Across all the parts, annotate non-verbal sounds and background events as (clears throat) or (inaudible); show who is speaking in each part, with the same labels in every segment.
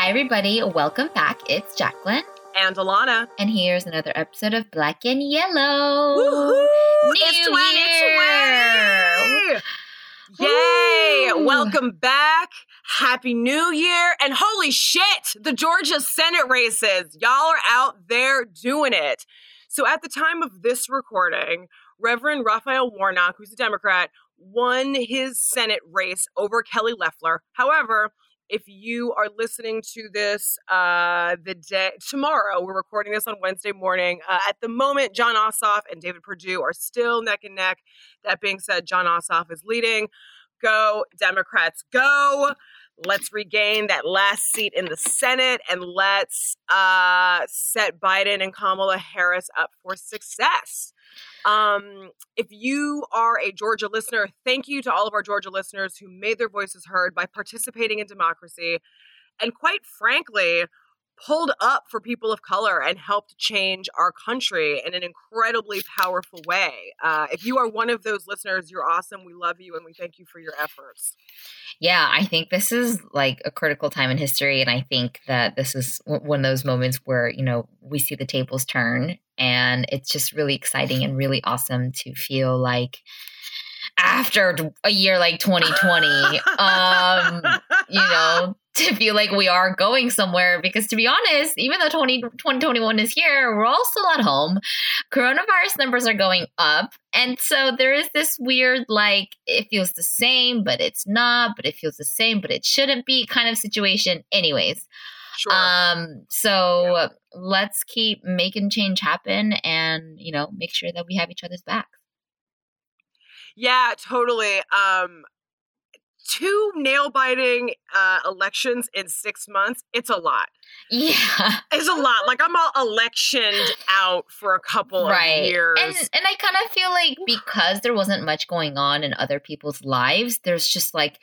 Speaker 1: Hi, everybody. Welcome back. It's Jacklyn.
Speaker 2: And Alana.
Speaker 1: And here's another episode of Black and Yellow.
Speaker 2: Woohoo!
Speaker 1: New
Speaker 2: it's 2020! Yay!
Speaker 1: Woo!
Speaker 2: Welcome back. Happy New Year. And holy shit, the Georgia Senate races. Y'all are out there doing it. So at the time of this recording, Reverend Raphael Warnock, who's a Democrat, won his Senate race over Kelly Loeffler. However, if you are listening to this uh, the day tomorrow, we're recording this on Wednesday morning. Uh, at the moment, Jon Ossoff and David Perdue are still neck and neck. That being said, Jon Ossoff is leading. Go, Democrats, go. Let's regain that last seat in the Senate and let's uh, set Biden and Kamala Harris up for success. Um, if you are a Georgia listener, thank you to all of our Georgia listeners who made their voices heard by participating in democracy. And, quite frankly, pulled up for people of color and helped change our country in an incredibly powerful way. Uh, if you are one of those listeners, you're awesome. We love you and we thank you for your efforts.
Speaker 1: Yeah, I think this is like a critical time in history. And I think that this is one of those moments where, you know, we see the tables turn. And it's just really exciting and really awesome to feel like after a year like 2020, (laughs) um, you know, (laughs) to feel like we are going somewhere. Because to be honest, even though 20, 2021 is here, we're all still at home. Coronavirus numbers are going up. And so there is this weird, like, it feels the same, but it's not, but it feels the same, but it shouldn't be kind of situation. Anyways.
Speaker 2: Sure.
Speaker 1: Um, so yeah. let's keep making change happen and, you know, make sure that we have each other's backs.
Speaker 2: Yeah, totally. Um, two nail biting uh, elections in six months, it's a lot.
Speaker 1: Yeah. (laughs)
Speaker 2: It's a lot. Like I'm all electioned out for a couple
Speaker 1: right.
Speaker 2: of years.
Speaker 1: And and I kind of feel like because there wasn't much going on in other people's lives, there's just like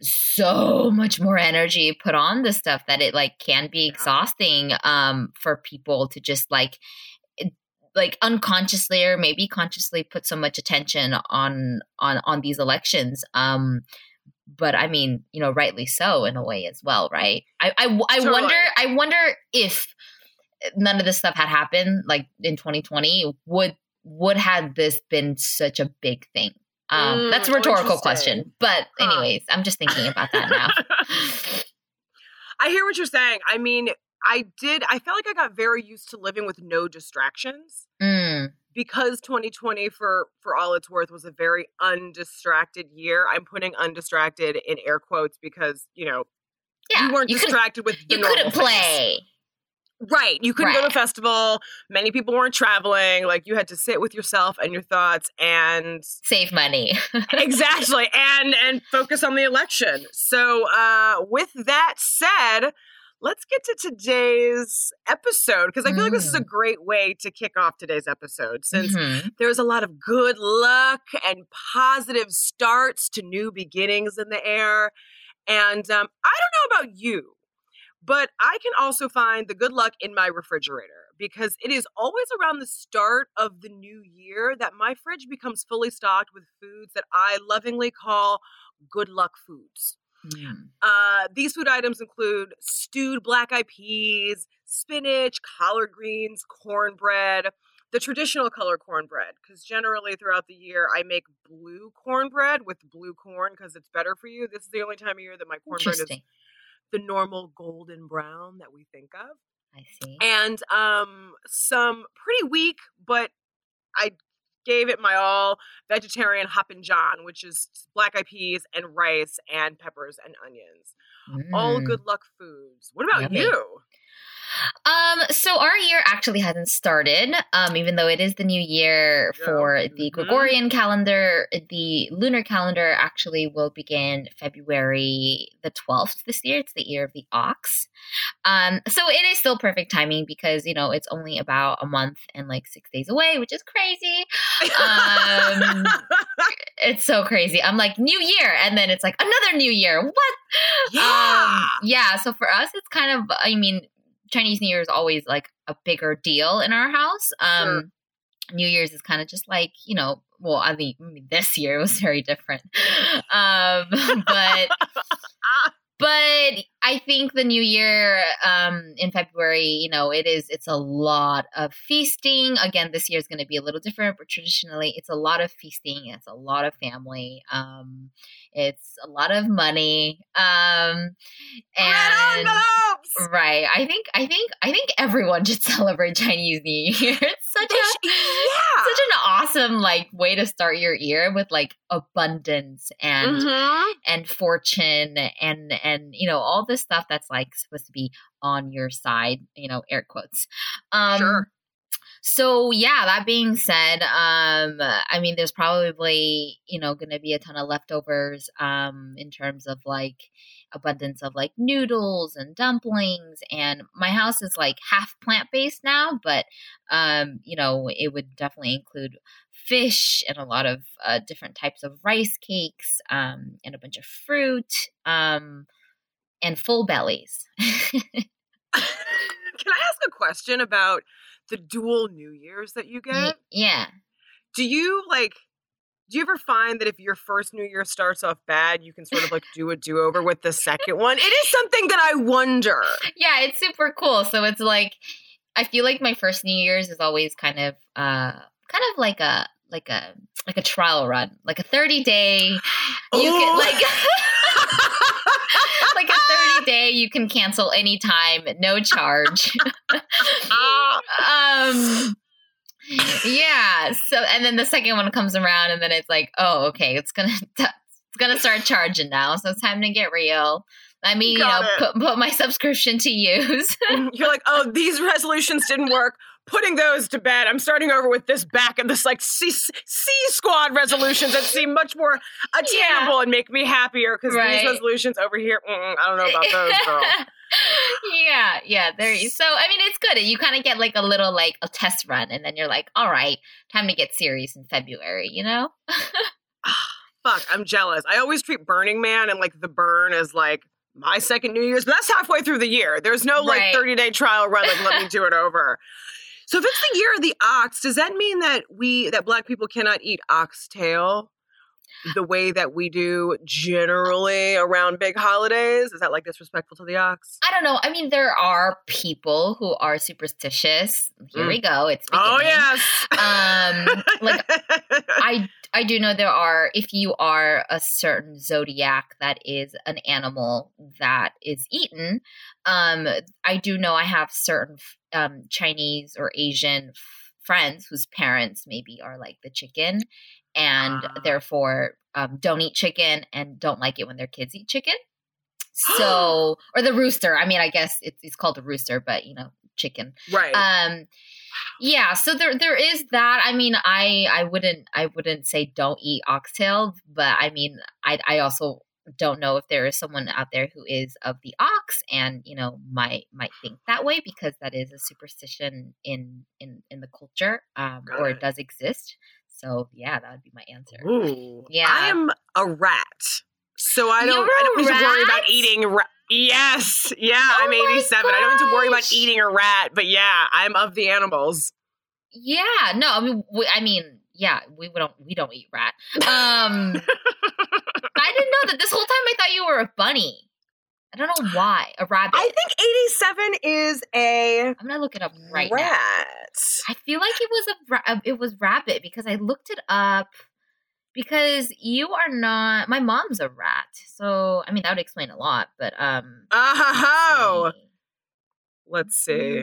Speaker 1: so much more energy put on this stuff that it like can be exhausting um for people to just like like unconsciously or maybe consciously put so much attention on on on these elections um but I mean, you know, rightly so in a way as well, right? I I, I
Speaker 2: totally.
Speaker 1: wonder I wonder if none of this stuff had happened like in 2020 would would have this been such a big thing. Um,
Speaker 2: mm,
Speaker 1: that's a rhetorical question, but
Speaker 2: Huh.
Speaker 1: anyways, I'm just thinking about that now. (laughs)
Speaker 2: I hear what you're saying. I mean, I did. I felt like I got very used to living with no distractions
Speaker 1: Mm,
Speaker 2: because 2020, for for all it's worth, was a very undistracted year. I'm putting undistracted in air quotes because you know
Speaker 1: yeah,
Speaker 2: you weren't
Speaker 1: couldn't-
Speaker 2: distracted with the
Speaker 1: You couldn't
Speaker 2: things.
Speaker 1: play.
Speaker 2: Right. You couldn't go to a festival. Many people weren't traveling. Like you had to sit with yourself and your thoughts and
Speaker 1: Save money. (laughs)
Speaker 2: exactly and and focus on the election. So uh with that said, let's get to today's episode because I feel like this is a
Speaker 1: Mm.
Speaker 2: great way to kick off today's episode since
Speaker 1: Mhm.
Speaker 2: there's a lot of good luck and positive starts to new beginnings in the air. And um, I don't know about you, but I can also find the good luck in my refrigerator because it is always around the start of the new year that my fridge becomes fully stocked with foods that I lovingly call good luck foods.
Speaker 1: Mm.
Speaker 2: Uh, these food items include stewed black eyed peas, spinach, collard greens, cornbread, the traditional color cornbread. Because generally throughout the year, I make blue cornbread with blue corn because it's better for you. This is the only time of year that my cornbread is the normal golden brown that we think of.
Speaker 1: I see.
Speaker 2: And um, some pretty weak, but I gave it my all vegetarian hoppin' john, which is black eyed peas and rice and peppers and onions all
Speaker 1: Mm.
Speaker 2: good luck foods. What about you?
Speaker 1: Um, so our year actually hasn't started, um, even though it is the new year
Speaker 2: Yeah.
Speaker 1: for the
Speaker 2: Mhm.
Speaker 1: Gregorian calendar. The lunar calendar actually will begin February the 12th this year. It's the year of the ox. Um, so it is still perfect timing because, you know, it's only about a month and like six days away, which is crazy. Um, (laughs) It's so crazy. I'm like, new year. And then it's like, another new year. What?
Speaker 2: yeah.
Speaker 1: Um, yeah. So for us, it's kind of, I mean, Chinese New Year is always like a bigger deal in our house. Um, New Year's is kind of just like, you know, well, I mean, I mean, this year was very different. (laughs) Um, but, (laughs) but I think the new year um, in February, you know, it is it's a lot of feasting. Again, this year is going to be a little different, but traditionally it's a lot of feasting. It's a lot of family. Um, it's a lot of money. Um, and right, I think I think I think everyone (laughs) should celebrate Chinese New Year. (laughs) It's such a yeah. such an awesome like way to start your year with like abundance and mm-hmm. and fortune and and you know all this stuff that's like supposed to be on your side you know air quotes. Um sure. so yeah that being said um i mean there's probably you know going to be a ton of leftovers um in terms of like abundance of like noodles and dumplings and my house is like half plant based now but um you know it would definitely include fish and a lot of uh, different types of rice cakes um, and a bunch of fruit um, and full bellies. (laughs) Can
Speaker 2: I ask a question about the dual New Year's that you get?
Speaker 1: Yeah.
Speaker 2: Do you like? Do you ever find that if your first New Year starts off bad, you can sort of like (laughs) do a do over with the second one? It is something that I wonder.
Speaker 1: Yeah, it's super cool. So it's like I feel like my first New Year's is always kind of uh kind of like a like a like a trial run, like a 30 day you can like like (laughs) a 30 day you can cancel anytime, no charge. (laughs) um yeah, so and then the second one comes around and then it's like, "Oh, okay, it's to (laughs) it's to start charging now. So it's time to get real." I mean, Got you know, put, put my subscription to use. (laughs)
Speaker 2: You're like, oh, these resolutions didn't work putting those to bed. I'm starting over with this back and this like C, C squad resolutions that seem much more (laughs) attainable yeah. and make me happier because right. these resolutions over here, mm, I don't know about those, girl. (laughs)
Speaker 1: yeah, yeah. There. You, So I mean, it's good. You kind of get like a little like a test run, and then you're like, all right, time to get serious in February. You know. (laughs)
Speaker 2: Ah, fuck, I'm jealous. I always treat Burning Man and like the burn as like my second New Year's, but that's halfway through the year. There's no like right. 30 day trial run. Like, let me do it over. So if it's the year of the ox, does that mean that we that black people cannot eat oxtail the way that we do generally around big holidays? Is that like disrespectful to the ox?
Speaker 1: I don't know. I mean, there are people who are superstitious. Here mm. we go. It's
Speaker 2: oh, beginning. oh
Speaker 1: yes. Um, like (laughs) I I do know there are if you are a certain zodiac that is an animal that is eaten. Um, I do know I have certain um, Chinese or Asian friends whose parents maybe are like the chicken and uh. therefore um, don't eat chicken and don't like it when their kids eat chicken. (gasps) So, or the rooster. I mean, I guess it's, it's called a rooster, but you know, chicken.
Speaker 2: Right.
Speaker 1: Um, yeah. So there, there is that. I mean, I, I wouldn't, I wouldn't say don't eat oxtail, but I mean, I, I also don't know if there is someone out there who is of the ox and you know might might think that way because that is a superstition in in in the culture um, or it does exist so yeah that would be my answer.
Speaker 2: Ooh, yeah. I am a rat. So i don't i don't need rat? to worry about eating ra- yes yeah oh i'm 87 i don't need to worry about eating a rat but yeah i'm of the animals.
Speaker 1: Yeah no i mean we, i mean yeah we don't we don't eat rat. Um (laughs) I didn't know that this whole time I thought you were a bunny. I don't know why. A rabbit.
Speaker 2: I think 87 is a
Speaker 1: I'm gonna look it up right
Speaker 2: rat.
Speaker 1: now. I feel like it was a it was rabbit because I looked it up because you are not my mom's a rat. So I mean that would explain a lot, but um
Speaker 2: Oh let's see.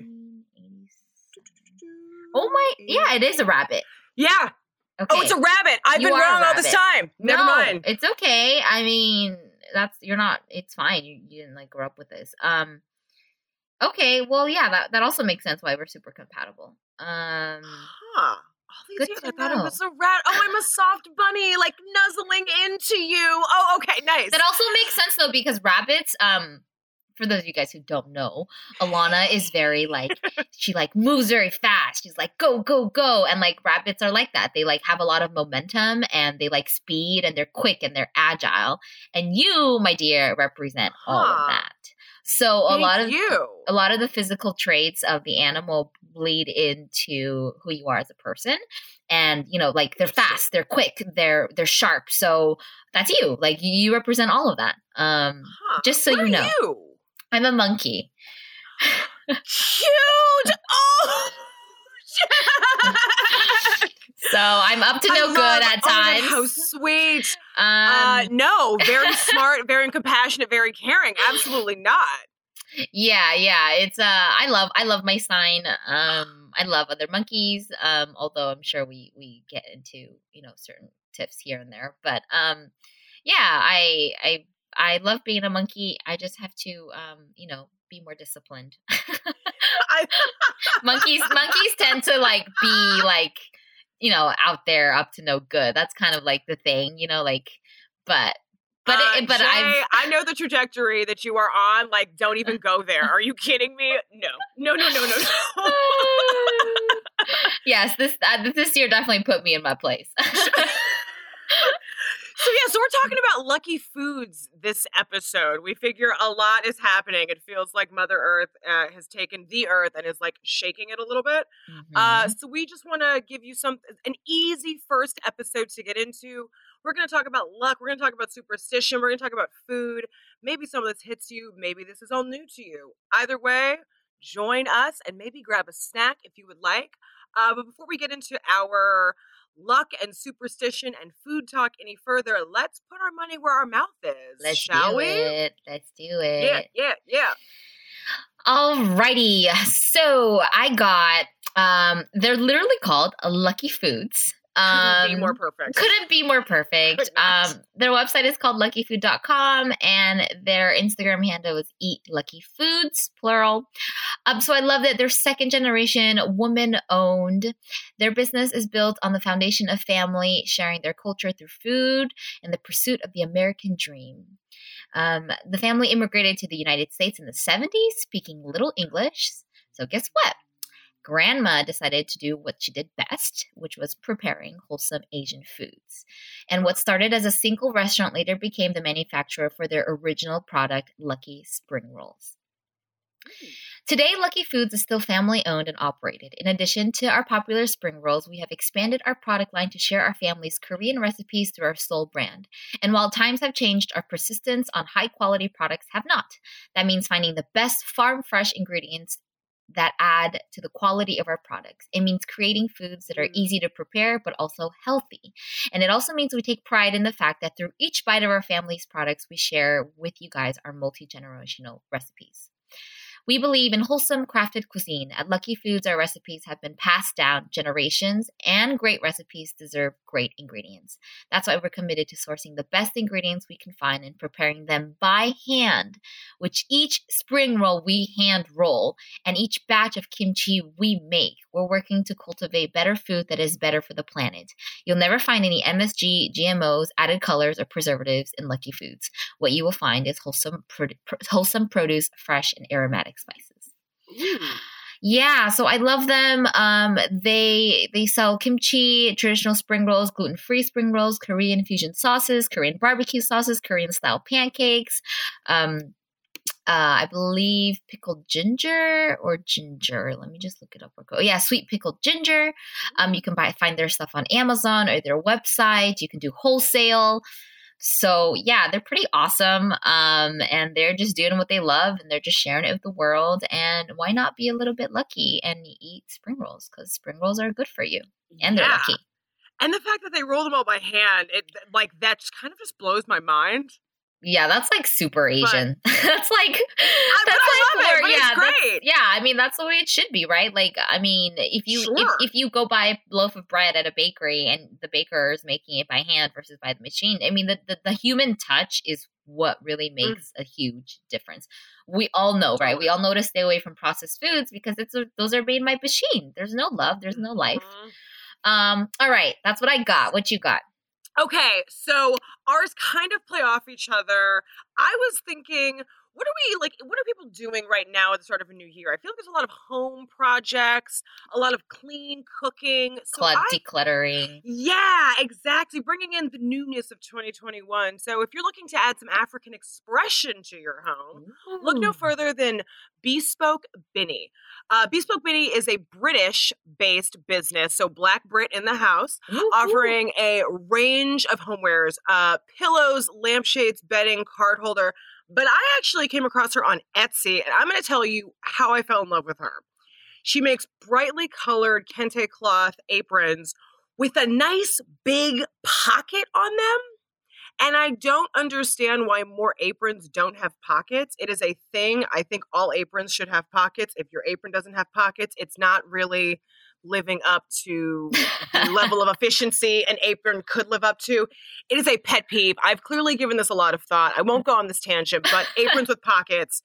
Speaker 1: Oh my yeah, it is a rabbit.
Speaker 2: Yeah, Okay. Oh, it's a rabbit. I've you been wrong all this time. Never
Speaker 1: no,
Speaker 2: mind.
Speaker 1: It's okay. I mean, that's you're not. It's fine. You, you didn't like grow up with this. Um. Okay. Well, yeah. That that also makes sense why we're super compatible. Um.
Speaker 2: Huh. All these years I thought know. I was a rat. Oh, I'm a soft bunny, like nuzzling into you. Oh, okay, nice.
Speaker 1: That also makes sense though because rabbits, um, for those of you guys who don't know, Alana is very like she like moves very fast. She's like go go go, and like rabbits are like that. They like have a lot of momentum and they like speed and they're quick and they're agile. And you, my dear, represent huh. all of that. So a lot of
Speaker 2: you.
Speaker 1: a lot of the physical traits of the animal bleed into who you are as a person and you know like they're fast they're quick they're they're sharp so that's you like you represent all of that um huh. just so
Speaker 2: what
Speaker 1: you know
Speaker 2: you?
Speaker 1: I'm a monkey.
Speaker 2: Cute. Oh. (laughs) (laughs)
Speaker 1: so I'm up to no
Speaker 2: I
Speaker 1: good
Speaker 2: love-
Speaker 1: at
Speaker 2: oh God,
Speaker 1: times.
Speaker 2: how sweet.
Speaker 1: um,
Speaker 2: uh, no, very (laughs) smart, very compassionate, very caring. Absolutely not.
Speaker 1: yeah, yeah. It's uh, I love, I love my sign. Um, I love other monkeys. Um, although I'm sure we we get into you know certain tips here and there, but um, yeah, I I I love being a monkey. I just have to um, you know, be more disciplined.
Speaker 2: I, (laughs)
Speaker 1: monkeys monkeys tend to like be like you know out there up to no good that's kind of like the thing you know like but but
Speaker 2: uh,
Speaker 1: but
Speaker 2: Jay,
Speaker 1: i've
Speaker 2: I know the trajectory that you are on. Like, don't even go there. Are you kidding me? No, no, no, no, no. no. (laughs)
Speaker 1: yes this uh, this year definitely put me in my place (laughs)
Speaker 2: yeah, so we're talking about lucky foods this episode. We figure a lot is happening. It feels like Mother Earth uh, has taken the Earth and is like shaking it a little bit. Uh,
Speaker 1: Mhm.
Speaker 2: so we just want to give you some an easy first episode to get into. We're going to talk about luck. We're going to talk about superstition. We're going to talk about food. Maybe some of this hits you. Maybe this is all new to you. Either way, join us and maybe grab a snack if you would like. Uh, but before we get into our luck and superstition and food talk any further, let's put our money where our mouth is,
Speaker 1: let's
Speaker 2: shall
Speaker 1: do
Speaker 2: we?
Speaker 1: it let's do it
Speaker 2: Yeah, yeah, yeah.
Speaker 1: Alrighty. So I got um they're literally called Lucky Foods.
Speaker 2: Couldn't be
Speaker 1: Um,
Speaker 2: more perfect.
Speaker 1: couldn't be more perfect. Um their website is called luckyfood.com and their Instagram handle is eat lucky foods plural. Um so I love that they're second generation woman owned. Their business is built on the foundation of family sharing their culture through food and the pursuit of the American dream. Um, the family immigrated to the United States in the 70s, speaking little English. So, guess what? Grandma decided to do what she did best, which was preparing wholesome Asian foods. And what started as a single restaurant later became the manufacturer for their original product, Lucky Spring Rolls. Mm. Today, Lucky Foods is still family owned and operated. In addition to our popular spring rolls, we have expanded our product line to share our family's Korean recipes through our Seoul brand. And while times have changed, our persistence on high quality products have not. That means finding the best farm fresh ingredients that add to the quality of our products. It means creating foods that are
Speaker 2: Mm.
Speaker 1: easy to prepare but also healthy. And it also means we take pride in the fact that through each bite of our family's products, we share with you guys our multi generational recipes. We believe in wholesome crafted cuisine. At Lucky Foods, our recipes have been passed down generations, and great recipes deserve great ingredients. That's why we're committed to sourcing the best ingredients we can find and preparing them by hand, which each spring roll we hand roll and each batch of kimchi we make. We're working to cultivate better food that is better for the planet. You'll never find any MSG, GMOs, added colors, or preservatives in Lucky Foods. What you will find is wholesome, pro- wholesome produce, fresh and aromatic spices.
Speaker 2: Ooh.
Speaker 1: Yeah, so I love them. Um, they they sell kimchi, traditional spring rolls, gluten free spring rolls, Korean fusion sauces, Korean barbecue sauces, Korean style pancakes. Um, uh, I believe pickled ginger or ginger. Let me just look it up. real quick. Oh, yeah, sweet pickled ginger. Um, you can buy find their stuff on Amazon or their website. You can do wholesale. So yeah, they're pretty awesome. Um, and they're just doing what they love and they're just sharing it with the world. And why not be a little bit lucky and eat spring rolls? Because spring rolls are good for you and they're
Speaker 2: Yeah.
Speaker 1: lucky.
Speaker 2: And the fact that they roll them all by hand, it like that just kind of just blows my mind.
Speaker 1: Yeah, that's like super Asian. (laughs) that's like
Speaker 2: but
Speaker 1: that's
Speaker 2: I
Speaker 1: like
Speaker 2: love it, but
Speaker 1: yeah,
Speaker 2: great.
Speaker 1: yeah, I mean that's the way it should be, right? Like, I mean, if you
Speaker 2: Sure.
Speaker 1: if, if you go buy a loaf of bread at a bakery and the baker is making it by hand versus by the machine, I mean, the the, the human touch is what really
Speaker 2: Mm.
Speaker 1: makes a huge difference. We all know, right? We all know to stay away from processed foods because it's a, those are made by machine. There's no love. There's no life.
Speaker 2: Mhm.
Speaker 1: Um. All right, that's what I got. What you got?
Speaker 2: Okay, so ours kind of play off each other. I was thinking, what are we like? What are people doing right now at the start of a new year? I feel like there's a lot of home projects, a lot of clean cooking. So I
Speaker 1: decluttering.
Speaker 2: Yeah, exactly. Bringing in the newness of 2021. So if you're looking to add some African expression to your home, look no further than Bespoke Binny. Uh, Bespoke Binny is a British based business, so Black Brit in the house,
Speaker 1: Ooh, ooh.
Speaker 2: offering a range of homewares uh, pillows, lampshades, bedding, card holder, but I actually came across her on Etsy, and I'm going to tell you how I fell in love with her. She makes brightly colored kente cloth aprons with a nice big pocket on them. And I don't understand why more aprons don't have pockets. It is a thing. I think all aprons should have pockets. If your apron doesn't have pockets, it's not really living up to the (laughs) level of efficiency an apron could live up to. It is a pet peeve. I've clearly given this a lot of thought. I won't go on this tangent, but (laughs) aprons with pockets.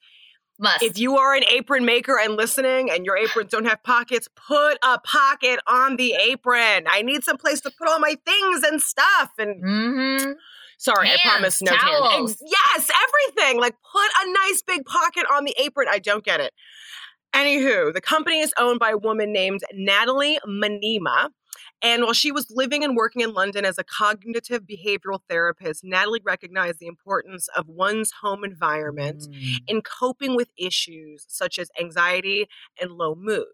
Speaker 1: Must.
Speaker 2: If you are an apron maker and listening and your aprons don't have pockets, put a pocket on the apron. I need some place to put all my things and stuff. And
Speaker 1: mm-hmm.
Speaker 2: sorry,
Speaker 1: Hands,
Speaker 2: I promise no
Speaker 1: towels.
Speaker 2: tangent. Yes, everything. Like put a nice big pocket on the apron. I don't get it. Anywho, the company is owned by a woman named Natalie Manema. And while she was living and working in London as a cognitive behavioral therapist, Natalie recognized the importance of one's home environment
Speaker 1: Mm.
Speaker 2: in coping with issues such as anxiety and low mood.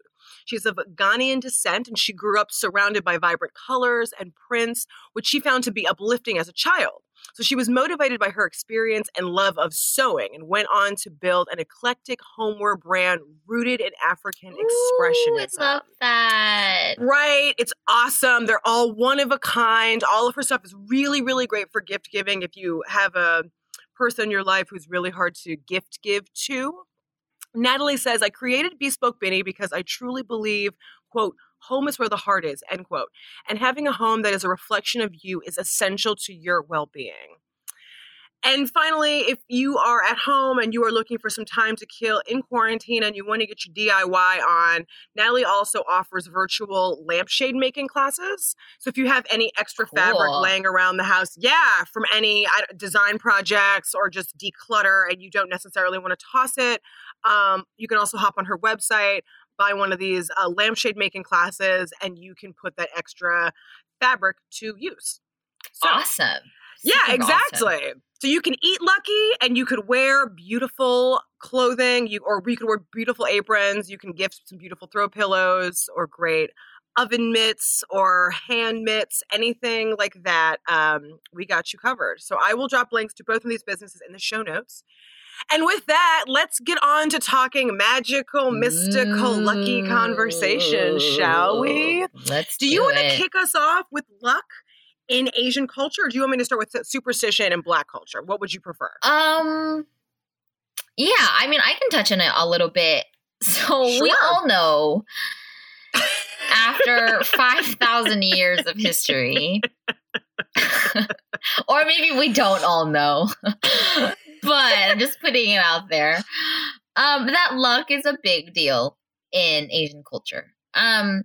Speaker 2: She's of Ghanaian descent and she grew up surrounded by vibrant colors and prints, which she found to be uplifting as a child. So she was motivated by her experience and love of sewing and went on to build an eclectic homeware brand rooted in African expressionism.
Speaker 1: Ooh, I love that.
Speaker 2: Right. It's awesome. They're all one of a kind. All of her stuff is really, really great for gift giving. If you have a person in your life who's really hard to gift give to. Natalie says, I created Bespoke Binny because I truly believe, quote, home is where the heart is, end quote. And having a home that is a reflection of you is essential to your well being. And finally, if you are at home and you are looking for some time to kill in quarantine and you want to get your DIY on, Natalie also offers virtual lampshade making classes. So if you have any extra fabric laying around the house, yeah, from any design projects or just declutter and you don't necessarily want to toss it, um, you can also hop on her website, buy one of these uh, lampshade making classes, and you can put that extra fabric to use. So,
Speaker 1: awesome.
Speaker 2: yeah,
Speaker 1: Super awesome.
Speaker 2: exactly. So you can eat lucky and you could wear beautiful clothing, you or you could wear beautiful aprons, you can gift some beautiful throw pillows or great oven mitts or hand mitts, anything like that. Um, we got you covered. So I will drop links to both of these businesses in the show notes. And with that, let's get on to talking magical, mystical, lucky conversation, shall we?
Speaker 1: Let's
Speaker 2: Do you want to kick us off with luck in Asian culture, or do you want me to start with superstition and Black culture? What would you prefer?
Speaker 1: Um, yeah, I mean, I can touch on it a little bit. (laughs) So we all know after (laughs) 5,000 years of history, (laughs) or maybe we don't all know, but I'm just putting it out there, um, that luck is a big deal in Asian culture. Um,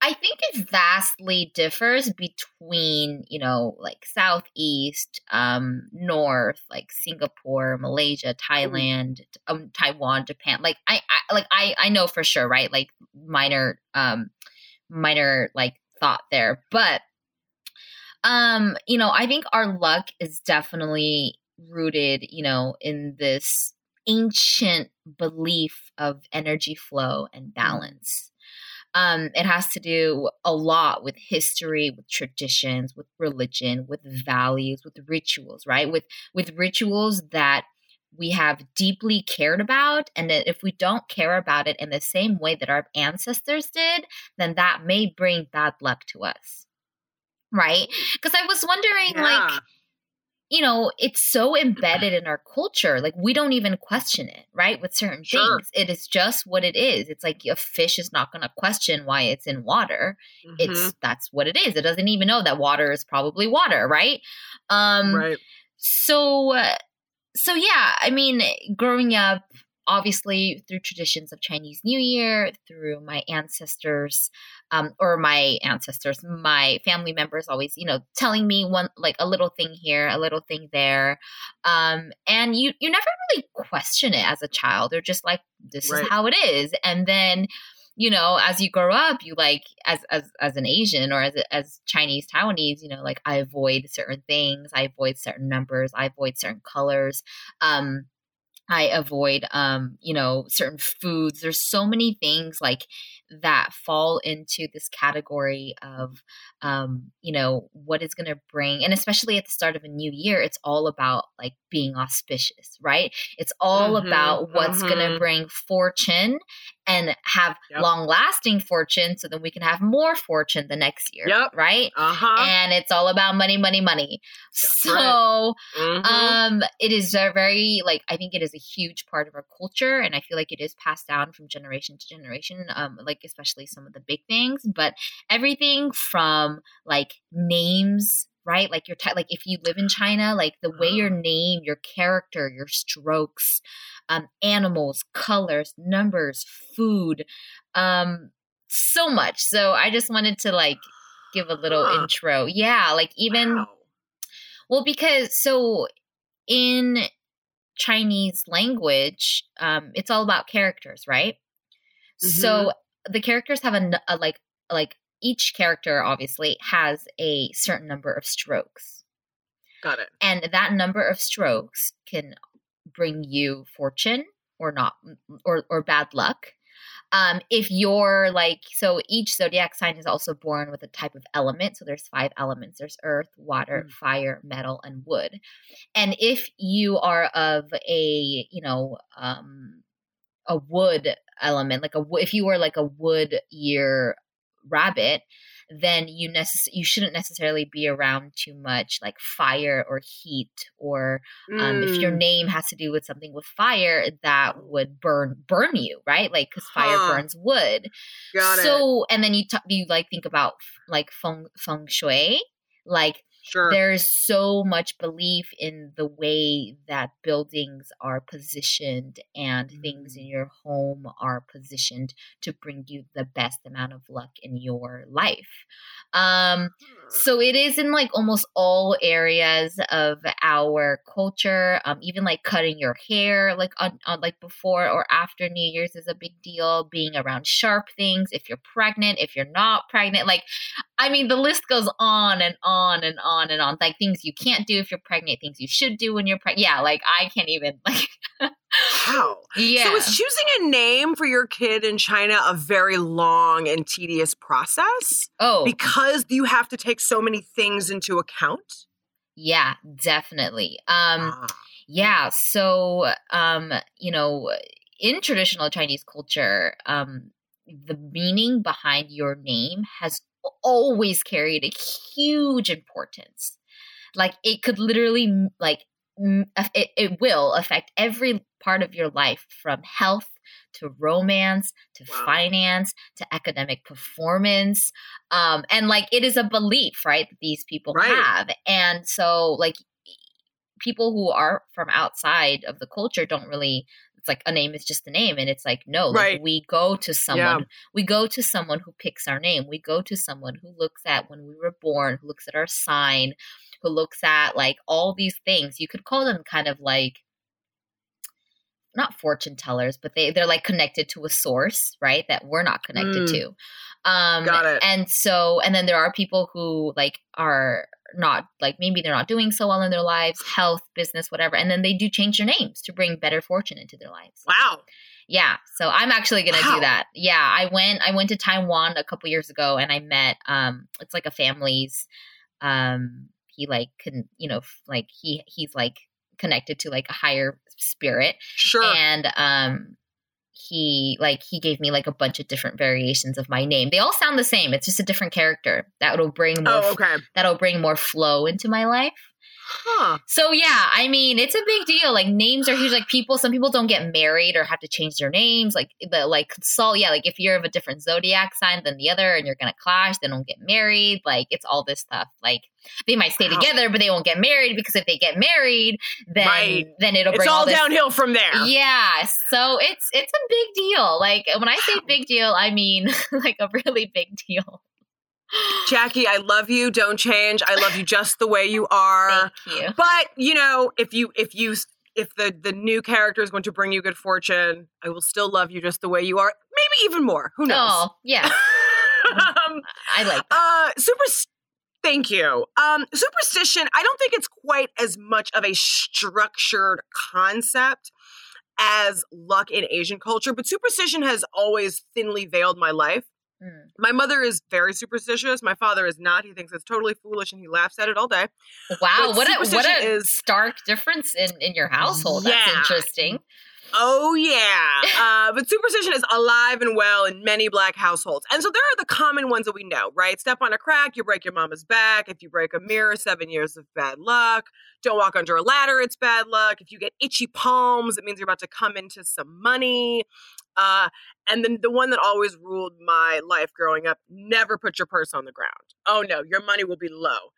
Speaker 1: I think it vastly differs between, you know, like Southeast, um, North, like Singapore, Malaysia, Thailand, um, Taiwan, Japan. Like I, I like I, I know for sure, right? Like minor, um, minor like thought there, but, um, you know, I think our luck is definitely rooted, you know, in this ancient belief of energy flow and balance. Um, it has to do a lot with history, with traditions, with religion, with values, with rituals, right? With with rituals that we have deeply cared about, and that if we don't care about it in the same way that our ancestors did, then that may bring bad luck to us, right? Because I was wondering, like, you know, it's so embedded in our culture. Like we don't even question it, right? With certain
Speaker 2: Sure.
Speaker 1: things. It is just what it is. It's like a fish is not going to question why it's in water.
Speaker 2: Mhm.
Speaker 1: It's that's what it is. It doesn't even know that water is probably water, right? Um
Speaker 2: right.
Speaker 1: so uh, so yeah, I mean, growing up obviously through traditions of Chinese New Year, through my ancestors um or my ancestors, my family members always, you know, telling me one like a little thing here, a little thing there. Um and you you never really question it as a child. They're just like this
Speaker 2: Right.
Speaker 1: is how it is. And then you know, as you grow up, you like as as as an Asian or as as Chinese Taiwanese, you know, like I avoid certain things, I avoid certain numbers, I avoid certain colors. Um, I avoid um, you know, certain foods. There's so many things like that fall into this category of um, you know, what is going to bring and especially at the start of a new year, it's all about like being auspicious, right? It's all mm-hmm, about what's mm-hmm. going to bring fortune and have yep. long lasting fortune so then we can have more fortune the next year. Yep. Right. Uh-huh. And it's all about money, money, money. That's so right. mm-hmm. um it is a very like I think it is a huge part of our culture and I feel like it is passed down from generation to generation. Um like especially some of the big things, but everything from like names right? Like your t- like if you live in China, like the way your name, your character, your strokes, um, animals, colors, numbers, food, um, so much. So I just wanted to like give a little intro. Yeah, like even wow. well, because so in Chinese language, um, it's all about characters, right? Mm-hmm. So the characters have a, a like like each character obviously has a certain number of strokes.
Speaker 2: Got it.
Speaker 1: And that number of strokes can bring you fortune or not or or bad luck. Um, if you're like so each zodiac sign is also born with a type of element. So there's five elements. There's earth, water, mm. fire, metal, and wood. And if you are of a, you know, um a wood element, like a if you were like a wood year rabbit, then you necess- you shouldn't necessarily be around too much like fire or heat or um, mm. if your mm. name has to do with something with fire that would burn burn you right like because fire huh. burns wood Got so it. and then you t- you like think about like feng feng shui like Sure. There's so much belief in the way that buildings are positioned and mm-hmm. things in mm. your home are positioned to bring you the best amount of luck in your life. Um, so it is in like almost all areas of our culture. Um, even like cutting your hair, like on, on like before or after New Year's is a big deal. Being around sharp things, if you're pregnant, if you're not pregnant, like I mean, the list goes on and on and on and on. Like things you can't do if you're pregnant, things you should do when you're pregnant. Yeah, like I can't even (laughs) like.
Speaker 2: wow. Yeah. So is choosing a name for your kid in China a very long and tedious process?
Speaker 1: Oh,
Speaker 2: because you have to take so many things into account.
Speaker 1: Yeah, definitely. Um, ah. yeah. So, um, you know, in traditional Chinese culture, um, the meaning behind your name has always carried a huge importance. Like it could literally like it, it will affect every part of your life from health to romance to wow. finance to academic performance um and like it is a belief right that these people right. have and so like people who are from outside of the culture don't really it's like a name is just a name and it's like no right. like we go to someone yeah. we go to someone who picks our name we go to someone who looks at when we were born who looks at our sign who looks at like all these things you could call them kind of like not fortune tellers but they they're like connected to a source right that we're not connected mm. to um Got it. and so and then there are people who like are not like maybe they're not doing so well in their lives, health, business, whatever, and then they do change their names to bring better fortune into their lives.
Speaker 2: Wow.
Speaker 1: Yeah, so I'm actually gonna wow. do that. Yeah, I went I went to Taiwan a couple years ago and I met um it's like a family's um he like couldn't you know like he he's like connected to like a higher spirit.
Speaker 2: Sure.
Speaker 1: And um he like he gave me like a bunch of different variations of my name. They all sound the same. It's just a different character that will bring more. Oh, okay. That'll bring more flow into my life. Huh. So yeah, I mean, it's a big deal. Like names are huge. Like people, some people don't get married or have to change their names. Like the like consult. Yeah, like if you're of a different zodiac sign than the other, and you're gonna clash, then don't get married. Like it's all this stuff. Like they might stay wow. together, but they won't get married because if they get married, then right. then it'll bring
Speaker 2: it's all,
Speaker 1: all
Speaker 2: downhill from there.
Speaker 1: Yeah. So it's it's a big deal. Like when I say big deal, I mean (laughs) like a really big deal.
Speaker 2: Jackie, I love you. Don't change. I love you just the way you are.
Speaker 1: Thank you.
Speaker 2: But you know, if you if you if the the new character is going to bring you good fortune, I will still love you just the way you are. Maybe even more. Who knows? Oh,
Speaker 1: yeah. (laughs) um, I like that.
Speaker 2: Uh, super. Thank you. Um, superstition. I don't think it's quite as much of a structured concept as luck in Asian culture, but superstition has always thinly veiled my life. Mm. My mother is very superstitious. My father is not. He thinks it's totally foolish and he laughs at it all day.
Speaker 1: Wow, but what a what a is, stark difference in in your household. Yeah. That's interesting.
Speaker 2: Oh yeah, (laughs) uh, but superstition is alive and well in many black households, and so there are the common ones that we know, right? Step on a crack, you break your mama's back. If you break a mirror, seven years of bad luck. Don't walk under a ladder, it's bad luck. If you get itchy palms, it means you're about to come into some money. Uh, and then the one that always ruled my life growing up: never put your purse on the ground. Oh no, your money will be low.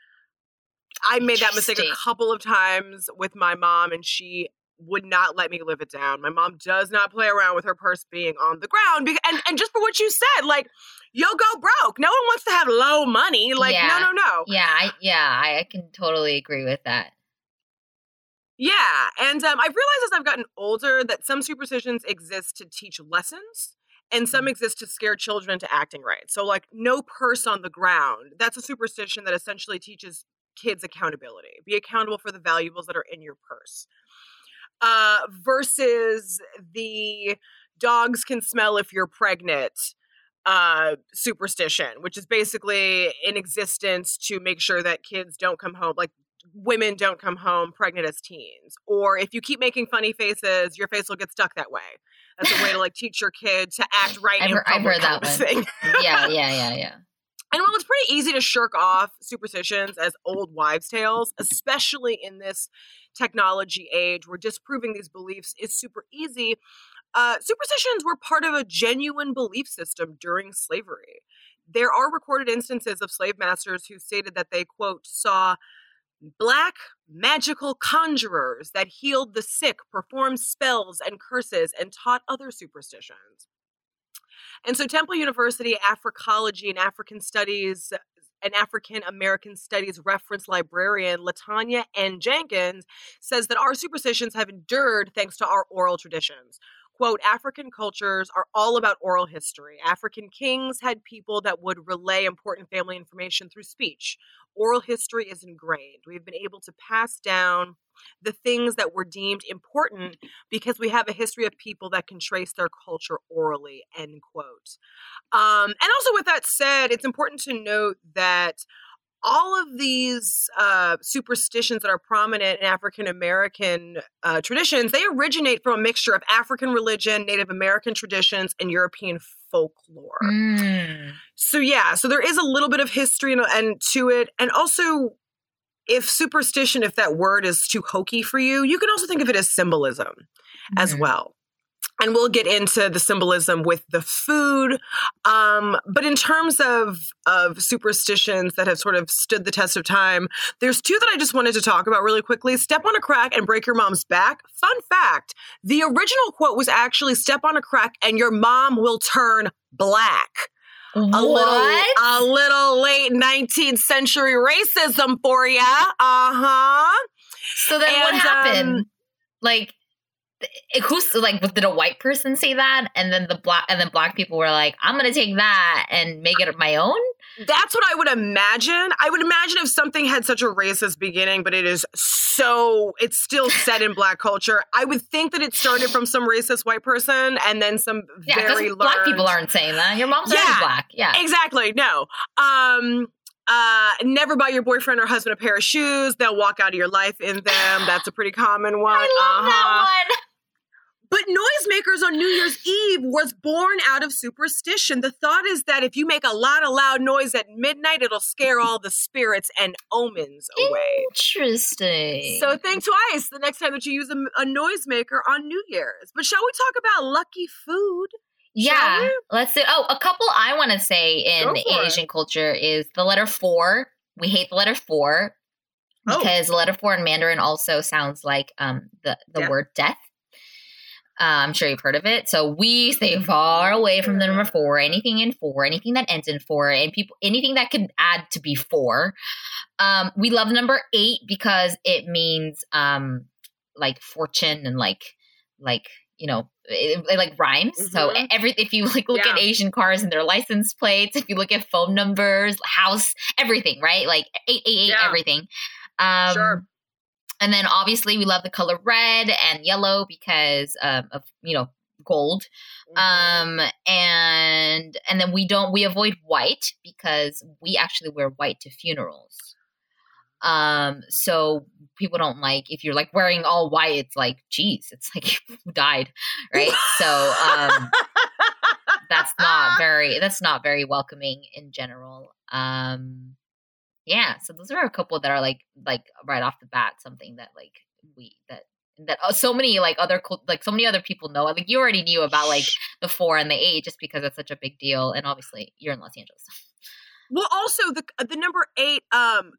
Speaker 2: I made that mistake a couple of times with my mom, and she would not let me live it down. My mom does not play around with her purse being on the ground. and, and just for what you said, like, you'll go broke. No one wants to have low money. Like, yeah. no, no, no.
Speaker 1: Yeah, I, yeah, I, I can totally agree with that.
Speaker 2: Yeah, and um, I've realized as I've gotten older that some superstitions exist to teach lessons, and some mm. exist to scare children into acting right. So, like, no purse on the ground. That's a superstition that essentially teaches kids accountability. Be accountable for the valuables that are in your purse uh, versus the dogs can smell if you're pregnant uh, superstition, which is basically in existence to make sure that kids don't come home, like women don't come home pregnant as teens. Or if you keep making funny faces, your face will get stuck that way. That's a way to like teach your kid to act right I've, in. I've heard that one. Thing.
Speaker 1: yeah, (laughs) yeah, yeah, yeah.
Speaker 2: And while it's pretty easy to shirk off superstitions as old wives' tales, especially in this technology age where disproving these beliefs is super easy, uh, superstitions were part of a genuine belief system during slavery. There are recorded instances of slave masters who stated that they, quote, saw black magical conjurers that healed the sick, performed spells and curses, and taught other superstitions. And so Temple University Africology and African Studies an African American Studies reference librarian, Latanya N. Jenkins, says that our superstitions have endured thanks to our oral traditions. Quote, African cultures are all about oral history. African kings had people that would relay important family information through speech. Oral history is ingrained. We've been able to pass down the things that were deemed important because we have a history of people that can trace their culture orally end quote um, and also with that said it's important to note that all of these uh, superstitions that are prominent in African American uh, traditions, they originate from a mixture of African religion, Native American traditions, and European folklore. Mm. So yeah, so there is a little bit of history and, and to it, and also if superstition, if that word is too hokey for you, you can also think of it as symbolism mm-hmm. as well. And we'll get into the symbolism with the food. Um, but in terms of, of superstitions that have sort of stood the test of time, there's two that I just wanted to talk about really quickly. Step on a crack and break your mom's back. Fun fact the original quote was actually step on a crack and your mom will turn black.
Speaker 1: What?
Speaker 2: A little, a little late 19th century racism for you. Uh huh.
Speaker 1: So then and, what happened? Um, like, who's like did a white person say that and then the black and then black people were like i'm gonna take that and make it my own
Speaker 2: that's what i would imagine i would imagine if something had such a racist beginning but it is so it's still set in black culture i would think that it started from some racist white person and then some yeah, very learned,
Speaker 1: black people aren't saying that your mom's yeah, black yeah
Speaker 2: exactly no um uh, never buy your boyfriend or husband a pair of shoes. They'll walk out of your life in them. That's a pretty common one. (laughs) I
Speaker 1: love uh-huh. that one.
Speaker 2: But noisemakers on New Year's Eve was born out of superstition. The thought is that if you make a lot of loud noise at midnight, it'll scare all the spirits and omens away.
Speaker 1: Interesting.
Speaker 2: So think twice the next time that you use a, a noisemaker on New Year's. But shall we talk about lucky food?
Speaker 1: Yeah, let's do. Oh, a couple I want to say in Asian it. culture is the letter four. We hate the letter four oh. because the letter four in Mandarin also sounds like um the the death. word death. Uh, I'm sure you've heard of it. So we stay far away from the number four, anything in four, anything that ends in four, and people anything that could add to be four. Um, we love number eight because it means um, like fortune and like like you know it, it like rhymes. Mm-hmm. So every if you like look yeah. at Asian cars and their license plates, if you look at phone numbers, house, everything, right? Like eight eight eight, everything. Um, sure. And then obviously we love the color red and yellow because um, of you know gold.
Speaker 2: Mm-hmm.
Speaker 1: um and and then we don't we avoid white because we actually wear white to funerals. Um so people don't like if you're like wearing all white it's like geez it's like (laughs) who died right? So um that's not very that's not very welcoming in general. Um yeah so those are a couple that are like like right off the bat something that like we that that uh, so many like other like so many other people know like you already knew about like the four and the eight just because it's such a big deal and obviously you're in los angeles
Speaker 2: Well, also the the number eight. Um,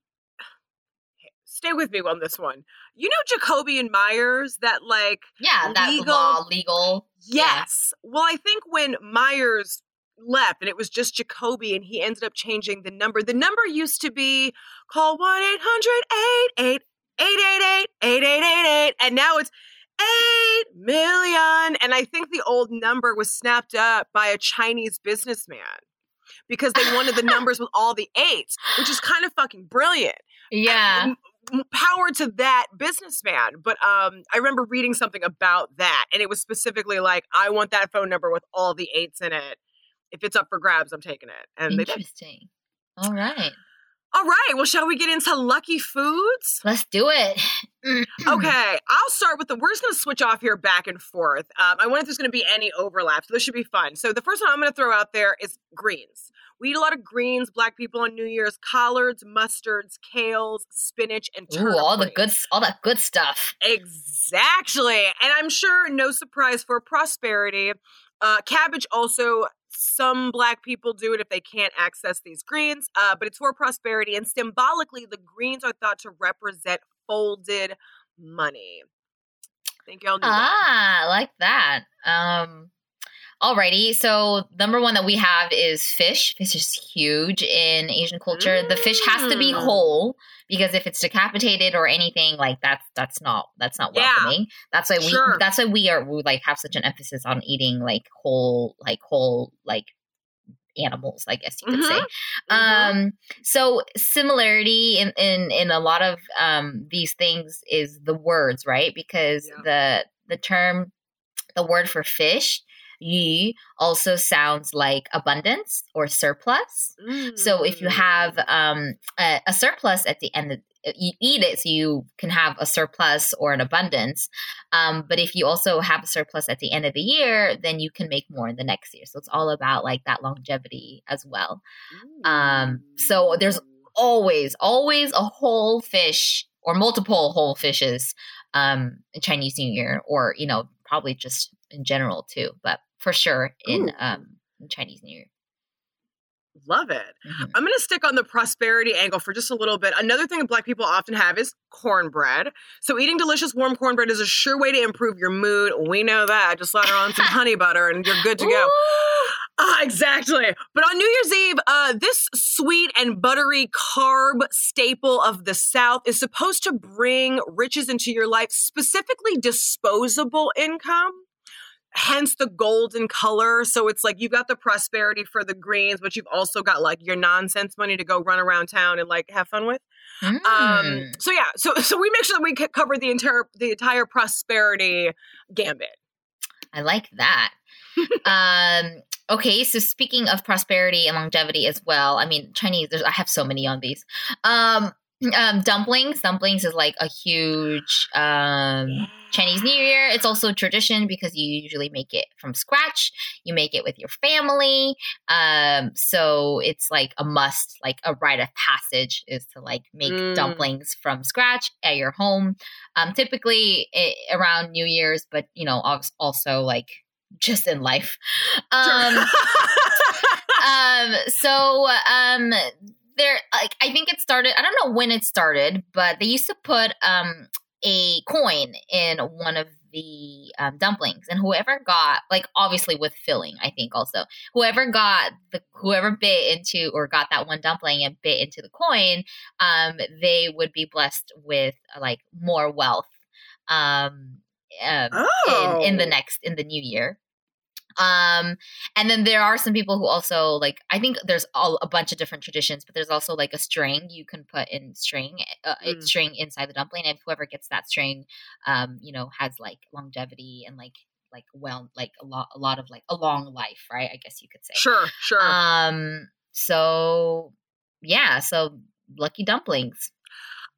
Speaker 2: stay with me on this one. You know Jacoby and Myers, that like
Speaker 1: yeah that
Speaker 2: Legal-
Speaker 1: law legal Yeah.
Speaker 2: yes. Well, I think when Myers left and it was just Jacoby and he ended up changing the number. The number used to be call 1 800 888 8888 and now it's 8 million and I think the old number was snapped up by a Chinese businessman because they wanted the numbers with all the eights, which is kind of fucking brilliant
Speaker 1: yeah
Speaker 2: m- power to that businessman but um i remember reading something about that and it was specifically like i want that phone number with all the eights in it if it's up for grabs i'm taking it and they
Speaker 1: interesting. All right.
Speaker 2: All right well shall we get into lucky foods?
Speaker 1: Let's do it. (clears throat)
Speaker 2: Okay i'll start with the we're just going to switch off here back and forth. Um, i wonder if there's going to be any overlap so this should be fun. So the first one i'm going to throw out there is greens. We eat a lot of greens black people on new year's collards mustards kales spinach and
Speaker 1: Ooh, all the good all that good stuff.
Speaker 2: Exactly. And I'm sure no surprise for prosperity. Uh, cabbage also, some black people do it if they can't access these greens, uh, but it's for prosperity. And symbolically, the greens are thought to represent folded money. Think y'all knew that.
Speaker 1: Ah, I like that. Um Alrighty, so number one that we have is fish. Fish is huge in Asian culture. The fish has to be
Speaker 2: Mm.
Speaker 1: whole because if it's decapitated or anything like that's that's not that's not
Speaker 2: Yeah.
Speaker 1: welcoming. That's why we
Speaker 2: Sure.
Speaker 1: that's why we are we like have such an emphasis on eating like whole like whole like animals, I guess you could say.
Speaker 2: Mhm.
Speaker 1: Um, so similarity in, in in a lot of um these things is the words, right? Because
Speaker 2: Yeah.
Speaker 1: the the term the word for fish, yi, also sounds like abundance or surplus. So if you have
Speaker 2: Mm.
Speaker 1: um a, a surplus at the end of you eat it so you can have a surplus or an abundance. Um, but if you also have a surplus at the end of the year, then you can make more in the next year. So it's all about like that longevity as well. um, so there's- always, always a whole fish or multiple whole fishes um, in Chinese New Year, or you know, probably just in general too, but for sure in um, Chinese New Year.
Speaker 2: Love it.
Speaker 1: Mhm.
Speaker 2: I'm going to stick on the prosperity angle for just a little bit. Another thing that Black people often have is cornbread. So, eating delicious warm cornbread is a sure way to improve your mood. We know that. Just lather on some (laughs) honey butter and you're good to go. Ah, exactly. But on New Year's Eve, uh, this sweet and buttery carb staple of the South is supposed to bring riches into your life, specifically disposable income. Hence the golden color. So it's like you've got the prosperity for the greens, but you've also got like your nonsense money to go run around town and like have fun with. Um,
Speaker 1: Mm.
Speaker 2: so yeah, so (laughs) so we make sure that we cover the entire the entire prosperity gambit.
Speaker 1: I like that. um, okay, so speaking of prosperity and longevity as well, I mean Chinese. There's I have so many on these. Um, um, dumplings. Dumplings is like a huge um, Chinese New Year. It's also a tradition because you usually make it from scratch. You make it with your family. Um, so it's like a must, like a rite of passage is to like make
Speaker 2: Mm.
Speaker 1: dumplings from scratch at your home. Um, typically i around New Year's, but you know, also like just in life. Um, (laughs) um so um there like i think it started i don't know when it started but they used to put um a coin in one of the um, dumplings. And whoever got like obviously with filling i think also. Whoever got the whoever bit into or got that one dumpling and bit into the coin um they would be blessed with like more wealth um, um in, in the
Speaker 2: Oh.
Speaker 1: next in the new year um and then there are some people who also like i think there's all a bunch of different traditions but there's also like a string you can put in string uh,
Speaker 2: Mm.
Speaker 1: string inside the dumpling and whoever gets that string um you know has like longevity and like like well like a lot a lot of like a long life right i guess you could say
Speaker 2: Sure, sure.
Speaker 1: um so yeah so lucky dumplings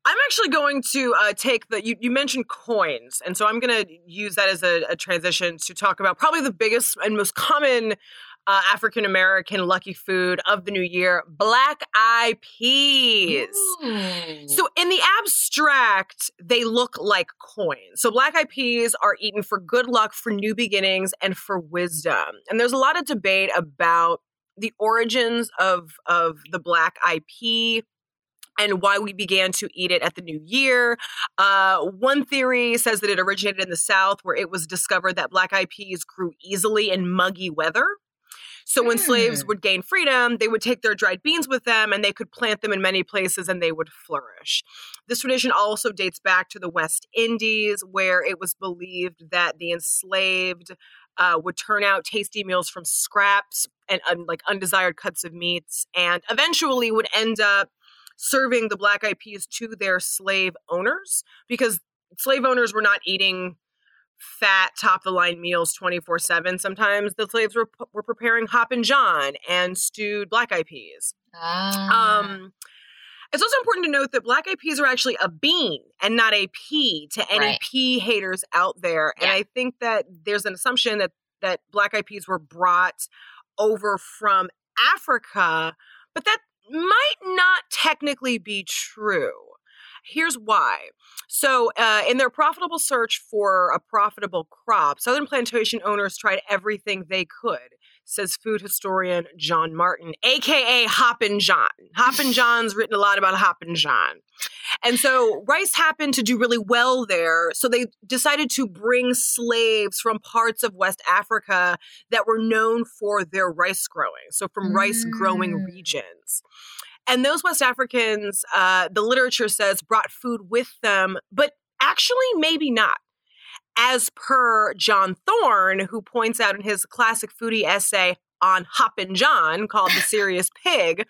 Speaker 2: I'm actually going to uh, take the you, you mentioned coins, and so I'm going to use that as a, a transition to talk about probably the biggest and most common uh, African American lucky food of the new year: black eyed peas. So, in the abstract, they look like coins. So, black eyed peas are eaten for good luck, for new beginnings, and for wisdom. And there's a lot of debate about the origins of of the black pea and why we began to eat it at the new year. Uh, one theory says that it originated in the South, where it was discovered that black eyed peas grew easily in muggy weather. So when slaves
Speaker 1: Hmm.
Speaker 2: would gain freedom, they would take their dried beans with them and they could plant them in many places and they would flourish. This tradition also dates back to the West Indies, where it was believed that the enslaved uh, would turn out tasty meals from scraps and un- like undesired cuts of meats, and eventually would end up serving the black eyed peas to their slave owners because slave owners were not eating fat top of the line meals 24/7 sometimes the slaves were were preparing Hoppin' John and stewed black eyed peas
Speaker 1: ah.
Speaker 2: um it's also important to note that black eyed peas are actually a bean and not a pea to any
Speaker 1: Right.
Speaker 2: pea haters out there and
Speaker 1: Yeah.
Speaker 2: i think that there's an assumption that that black eyed peas were brought over from africa but that might not technically be true. Here's why. So uh, in their profitable search for a profitable crop southern plantation owners tried everything they could says food historian John Martin, aka Hoppin' John. Hoppin' John's (laughs) written a lot about Hoppin' John. And so rice happened to do really well there. So they decided to bring slaves from parts of West Africa that were known for their rice growing. So from rice growing
Speaker 1: Mm.
Speaker 2: regions. And those West Africans, uh, the literature says, brought food with them, but actually, maybe not as per John Thorne, who points out in his classic foodie essay on Hoppin' John called The Serious (laughs) Pig,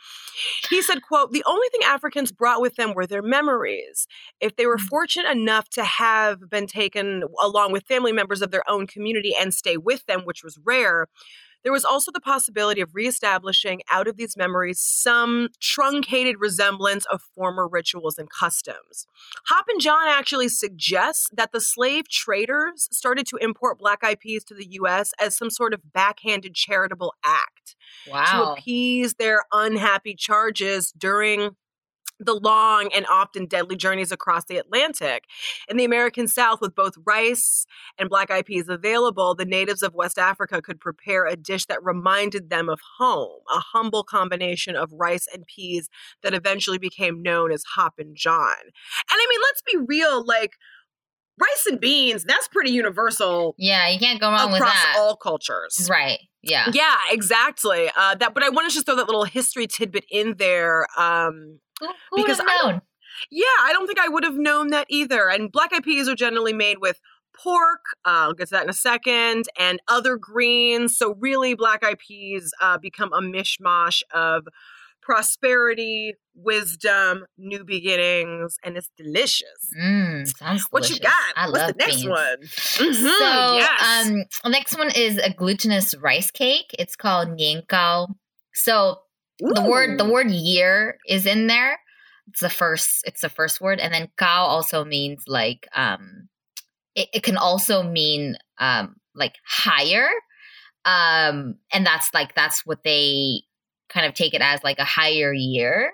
Speaker 2: he said, quote, the only thing Africans brought with them were their memories. If they were mm. fortunate enough to have been taken along with family members of their own community and stay with them, which was rare, there was also the possibility of reestablishing out of these memories some truncated resemblance of former rituals and customs. Hoppin' John actually suggests that the slave traders started to import black eyed peas to the US as some sort of backhanded charitable act to appease their unhappy charges during the long and often deadly journeys across the Atlantic. In the American South, with both rice and black eyed peas available, the natives of West Africa could prepare a dish that reminded them of home, a humble combination of rice and peas that eventually became known as Hoppin' John. And I mean, let's be real, like, rice and beans, that's pretty universal
Speaker 1: yeah you can't go wrong with
Speaker 2: across
Speaker 1: that
Speaker 2: all cultures.
Speaker 1: right yeah
Speaker 2: Yeah, exactly. Uh, that, but I want to just throw that little history tidbit in there. Um,
Speaker 1: who, who
Speaker 2: because I
Speaker 1: known
Speaker 2: yeah, I don't think I would have known that either. And black eyed peas are generally made with pork. Uh, I'll get to that in a second, and other greens. So really, black eyed peas uh, become a mishmash of prosperity, wisdom, new beginnings, and it's delicious.
Speaker 1: mm, sounds
Speaker 2: What you got?
Speaker 1: I
Speaker 2: What's
Speaker 1: love
Speaker 2: the next
Speaker 1: beans.
Speaker 2: one?
Speaker 1: So,
Speaker 2: Mhm, yes.
Speaker 1: um, next one is a glutinous rice cake. It's called niangao. So the word the word year is in there. It's the first. It's the first word, and then kao also means like um, it, it can also mean um like higher, um, and that's like that's what they kind of take it as like a higher year.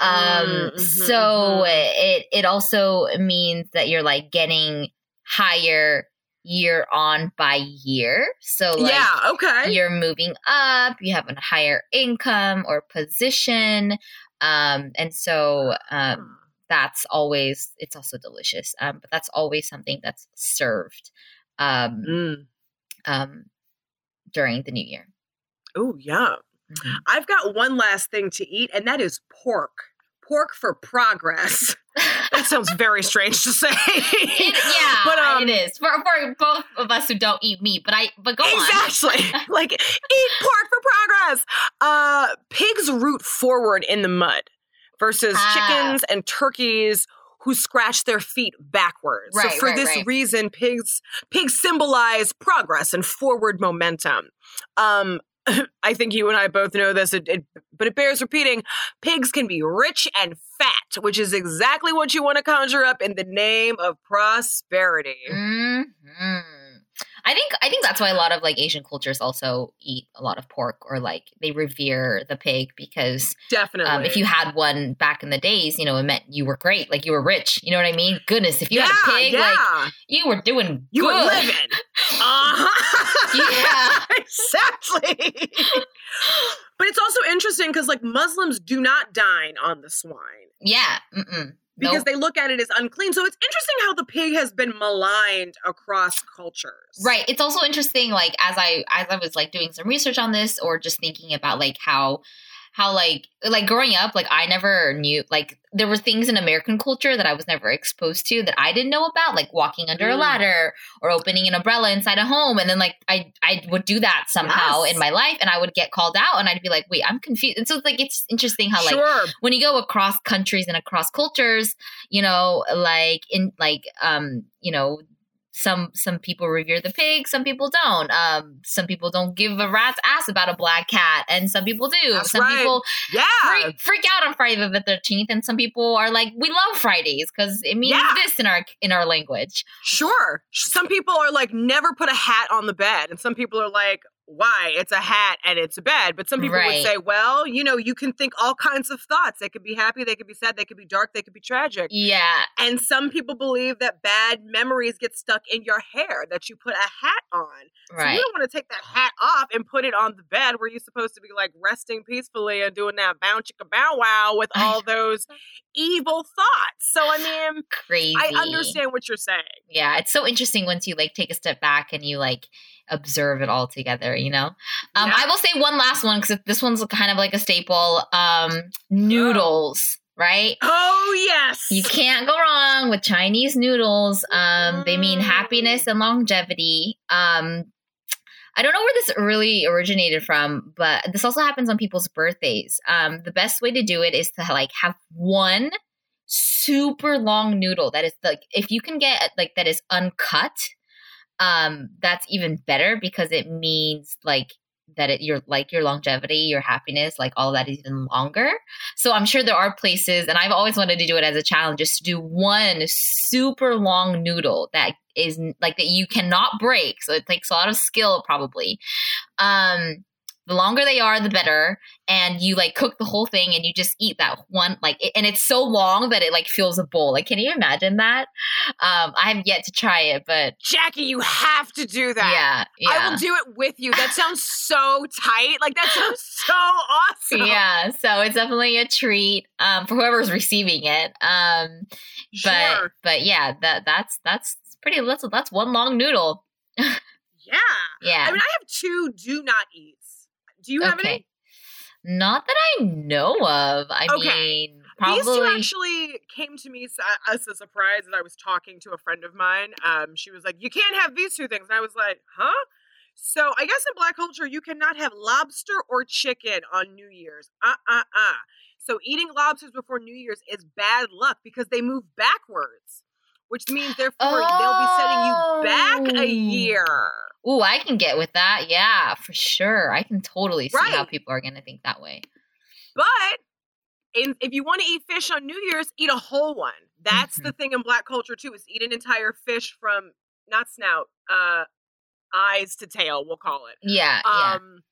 Speaker 1: Um,
Speaker 2: Mm, mhm,
Speaker 1: so
Speaker 2: mhm.
Speaker 1: it it also means that you're like getting higher year on by year. So like
Speaker 2: yeah, okay.
Speaker 1: you're moving up, you have a higher income or position. Um, and so um, that's always, it's also delicious, um, but that's always something that's served um,
Speaker 2: Mm.
Speaker 1: um, during the new year.
Speaker 2: Oh, yeah.
Speaker 1: Mhm.
Speaker 2: I've got one last thing to eat, and that is pork. Pork for progress. (laughs) That sounds very strange to say. (laughs)
Speaker 1: It- yeah,
Speaker 2: But, um,
Speaker 1: it is for for both of us who don't eat meat. But I but go on.
Speaker 2: Exactly. (laughs) like eat pork for progress. Uh pigs root forward in the mud versus
Speaker 1: Ah.
Speaker 2: chickens and turkeys who scratch their feet backwards.
Speaker 1: Right,
Speaker 2: so for
Speaker 1: right,
Speaker 2: this
Speaker 1: right.
Speaker 2: reason pigs pigs symbolize progress and forward momentum. Um (laughs) I think you and I both know this, it, it, but it bears repeating. Pigs can be rich and fat, which is exactly what you want to conjure up in the name of prosperity.
Speaker 1: hmm I think I think that's why a lot of like Asian cultures also eat a lot of pork or like they revere the pig because
Speaker 2: Definitely.
Speaker 1: um, if you had one back in the days, you know, it meant you were great, like you were rich. You know what I mean? Goodness, if you had a pig, like you were doing
Speaker 2: You
Speaker 1: good.
Speaker 2: were living. (laughs) Uh-huh. (laughs) (laughs) exactly. but it's also interesting because, like, Muslims do not dine on the swine
Speaker 1: Yeah. Mm-mm.
Speaker 2: because
Speaker 1: Nope.
Speaker 2: they look at it as unclean. So it's interesting how the pig has been maligned across cultures.
Speaker 1: Right. It's also interesting, like as I as I was like doing some research on this, or just thinking about like how how like like growing up, like I never knew like there were things in American culture that I was never exposed to that I didn't know about, like walking under a
Speaker 2: Mm.
Speaker 1: ladder or opening an umbrella inside a home, and then like I I would do that somehow
Speaker 2: Yes.
Speaker 1: in my life, and I would get called out, and I'd be like, wait, I'm confused. And so it's like it's interesting how like
Speaker 2: sure.
Speaker 1: when you go across countries and across cultures, you know, like in like um, you know, some some people revere the pig, some people don't. Um, some people don't give a rat's ass about a black cat, and some people do.
Speaker 2: That's
Speaker 1: some
Speaker 2: right.
Speaker 1: people
Speaker 2: Yeah.
Speaker 1: freak, freak out on Friday the thirteenth, and some people are like, "We love Fridays because it means
Speaker 2: Yeah.
Speaker 1: this in our in our language."
Speaker 2: Sure. Some people are like, never put a hat on the bed. And some people are like, why? It's a hat and it's a bed. But some people
Speaker 1: Right.
Speaker 2: would say, well, you know, you can think all kinds of thoughts. They could be happy, they could be sad, they could be dark, they could be tragic.
Speaker 1: Yeah,
Speaker 2: And some people believe that bad memories get stuck in your hair, that you put a hat on. So
Speaker 1: right.
Speaker 2: you don't want to take that hat off and put it on the bed where you're supposed to be like resting peacefully and doing that bow chicka bow wow with all those evil thoughts. So I mean,
Speaker 1: Crazy.
Speaker 2: I understand what you're saying.
Speaker 1: yeah it's so interesting once you like take a step back and you like observe it all together you know um
Speaker 2: Yeah.
Speaker 1: i will say one last one because this one's kind of like a staple um noodles right
Speaker 2: Oh yes.
Speaker 1: you can't go wrong with chinese noodles um they mean happiness and longevity um I don't know where this really originated from, but this also happens on people's birthdays. Um, the best way to do it is to like have one super long noodle that is like if you can get like that is uncut, um, that's even better because it means like that it your like your longevity, your happiness, like all that is even longer. So I'm sure there are places, and I've always wanted to do it as a challenge, just to do one super long noodle that is like that you cannot break. So it takes a lot of skill, probably. Um, the longer they are, the better. And you like cook the whole thing, and you just eat that one like, it, and it's so long that it like fills a bowl. Like, can you imagine that? Um, I have yet to try it, but
Speaker 2: Jackie, you have to do that.
Speaker 1: yeah, yeah.
Speaker 2: I will do it with you. That (laughs) sounds so tight. Like that sounds so awesome.
Speaker 1: yeah, so it's definitely a treat um, for whoever's receiving it. Um, but
Speaker 2: Sure.
Speaker 1: but yeah, that that's that's pretty. That's that's one long noodle. (laughs)
Speaker 2: Yeah.
Speaker 1: Yeah,
Speaker 2: I mean, I have two do not eats. Do you have any?
Speaker 1: Not that I know of. I
Speaker 2: Okay.
Speaker 1: mean, probably.
Speaker 2: These two actually came to me as a surprise as I was talking to a friend of mine. Um, she was like, "You can't have these two things," and I was like, "Huh?" So I guess in Black culture, you cannot have lobster or chicken on New Year's. Uh uh uh. So eating lobsters before New Year's is bad luck because they move backwards, which means therefore they'll be setting you back a
Speaker 1: Oh.
Speaker 2: year.
Speaker 1: Ooh, I can get with that. Yeah, for sure. I can totally see how people are going to think that way.
Speaker 2: But in, if you want to eat fish on New Year's, eat a whole one. That's the thing in black culture too, is eat an entire fish from not snout, uh eyes to tail, we'll call it.
Speaker 1: Yeah, yeah.
Speaker 2: Um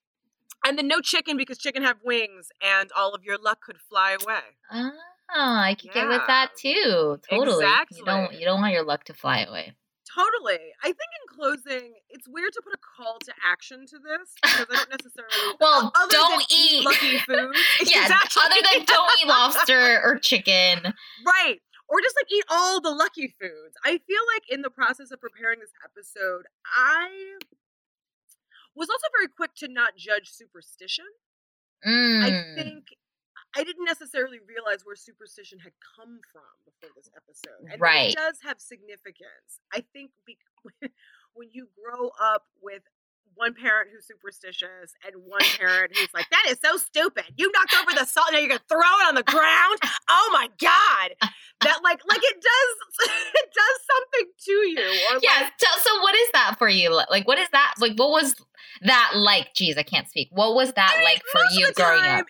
Speaker 2: and then no chicken because chicken have wings and all of your luck could fly away.
Speaker 1: Oh, I could get with that too. Totally. You don't you don't want your luck to fly away.
Speaker 2: Totally. I think in closing, it's weird to put a call to action to this because I don't necessarily (laughs)
Speaker 1: Well, don't eat.
Speaker 2: lucky foods.
Speaker 1: Yeah,
Speaker 2: Exactly.
Speaker 1: other than don't eat lobster or chicken.
Speaker 2: Right. Or just like eat all the lucky foods. I feel like in the process of preparing this episode, I was also very quick to not judge superstition.
Speaker 1: Mm.
Speaker 2: I think I didn't necessarily realize where superstition had come from before this episode. And
Speaker 1: Right.
Speaker 2: it does have significance. I think be- (laughs) when you grow up with one parent who's superstitious and one parent who's like, that is so stupid. You knocked over the salt, now you're gonna throw it on the ground. Oh my God. That like like it does (laughs) it does something to you. Or
Speaker 1: Yeah.
Speaker 2: like,
Speaker 1: So, so what is that for you? Like, what is that? Like, what was that like? Geez, I can't speak. What was that
Speaker 2: I mean,
Speaker 1: like for you growing
Speaker 2: time-
Speaker 1: up?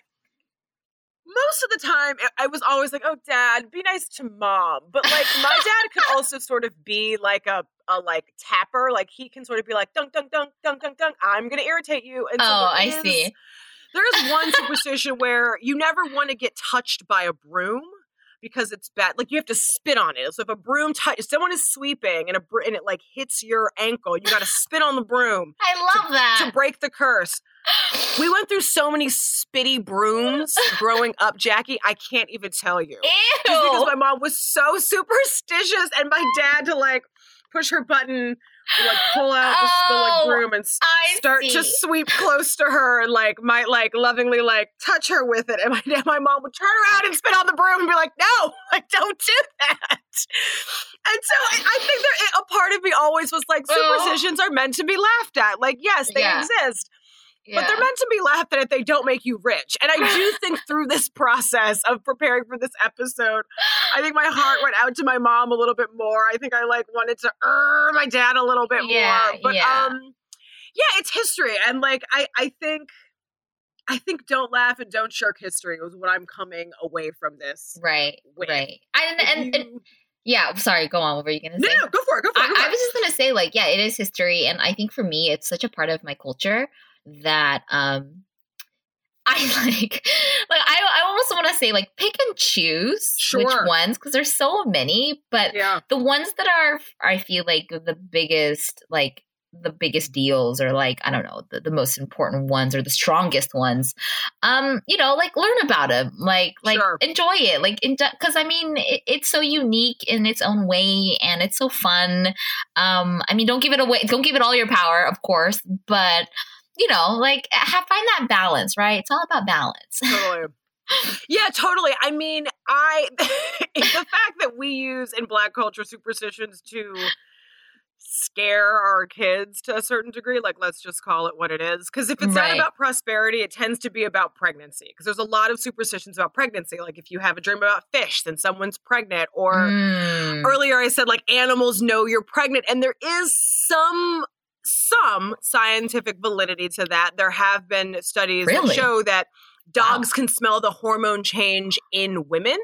Speaker 2: Most of the time I- was always like, "Oh, dad, be nice to mom." But like my (laughs) dad could also sort of be like a a like tapper, like he can sort of be like, "Dunk, dunk, dunk, dunk, dunk, dunk." I'm gonna irritate you. And so
Speaker 1: Oh, I
Speaker 2: is-
Speaker 1: see.
Speaker 2: There is one superstition where you never want to get touched by a broom because it's bad. Like you have to spit on it. So if a broom touch, if someone is sweeping and a br- and it like hits your ankle, you got to spit on the broom
Speaker 1: I love
Speaker 2: to
Speaker 1: that.
Speaker 2: To break the curse. We went through so many spitty brooms growing up, Jackie. I can't even tell you.
Speaker 1: Ew.
Speaker 2: Just because my mom was so superstitious, and my dad to like push her button, like pull out the, the like
Speaker 1: Oh,
Speaker 2: broom and s- start
Speaker 1: see.
Speaker 2: to sweep close to her, and like might like lovingly like touch her with it. And my (laughs) dad, my mom would turn around and spit on the broom and be like, "No, (laughs) like don't do that." And so I, I think there a part of me always was like,
Speaker 1: Oh.
Speaker 2: superstitions are meant to be laughed at. Like, yes, they
Speaker 1: Yeah.
Speaker 2: exist. But they're meant to be laughed at if they don't make you rich. And I do (laughs) think through this process of preparing for this episode, I think my heart went out to my mom a little bit more. I think I like wanted to er my dad a little bit
Speaker 1: Yeah,
Speaker 2: more. But
Speaker 1: yeah.
Speaker 2: um yeah, it's history. And like I I think I think don't laugh and don't shirk history was what I'm coming away from this.
Speaker 1: right,
Speaker 2: with.
Speaker 1: right. And, and, and yeah, sorry, go on. What were you going to say?
Speaker 2: no, go for it, go for it.
Speaker 1: I,
Speaker 2: Go for
Speaker 1: I
Speaker 2: it.
Speaker 1: was just gonna say, like, yeah, it is history, and I think for me, it's such a part of my culture that um, (laughs) I like, like I, I almost want to say, like, pick and choose which ones because there's so many, but
Speaker 2: yeah.
Speaker 1: the ones that are, I feel like the biggest, like the biggest deals or like i don't know the, the most important ones or the strongest ones um you know like learn about them like like
Speaker 2: Sure.
Speaker 1: enjoy it like because i mean it, it's so unique in its own way and it's so fun um i mean don't give it away don't give it all your power of course but you know like have, find that balance right it's all about balance
Speaker 2: totally. (laughs) Yeah, totally. I mean, I (laughs) the fact that we use in black culture superstitions to scare our kids to a certain degree, like let's just call it what it is. Because if it's
Speaker 1: Right.
Speaker 2: not about prosperity, it tends to be about pregnancy. Because there's a lot of superstitions about pregnancy. Like if you have a dream about fish, then someone's pregnant. Or
Speaker 1: Mm.
Speaker 2: earlier I said like animals know you're pregnant, and there is some some scientific validity to that. There have been studies
Speaker 1: Really?
Speaker 2: that show that dogs can smell the hormone change in women.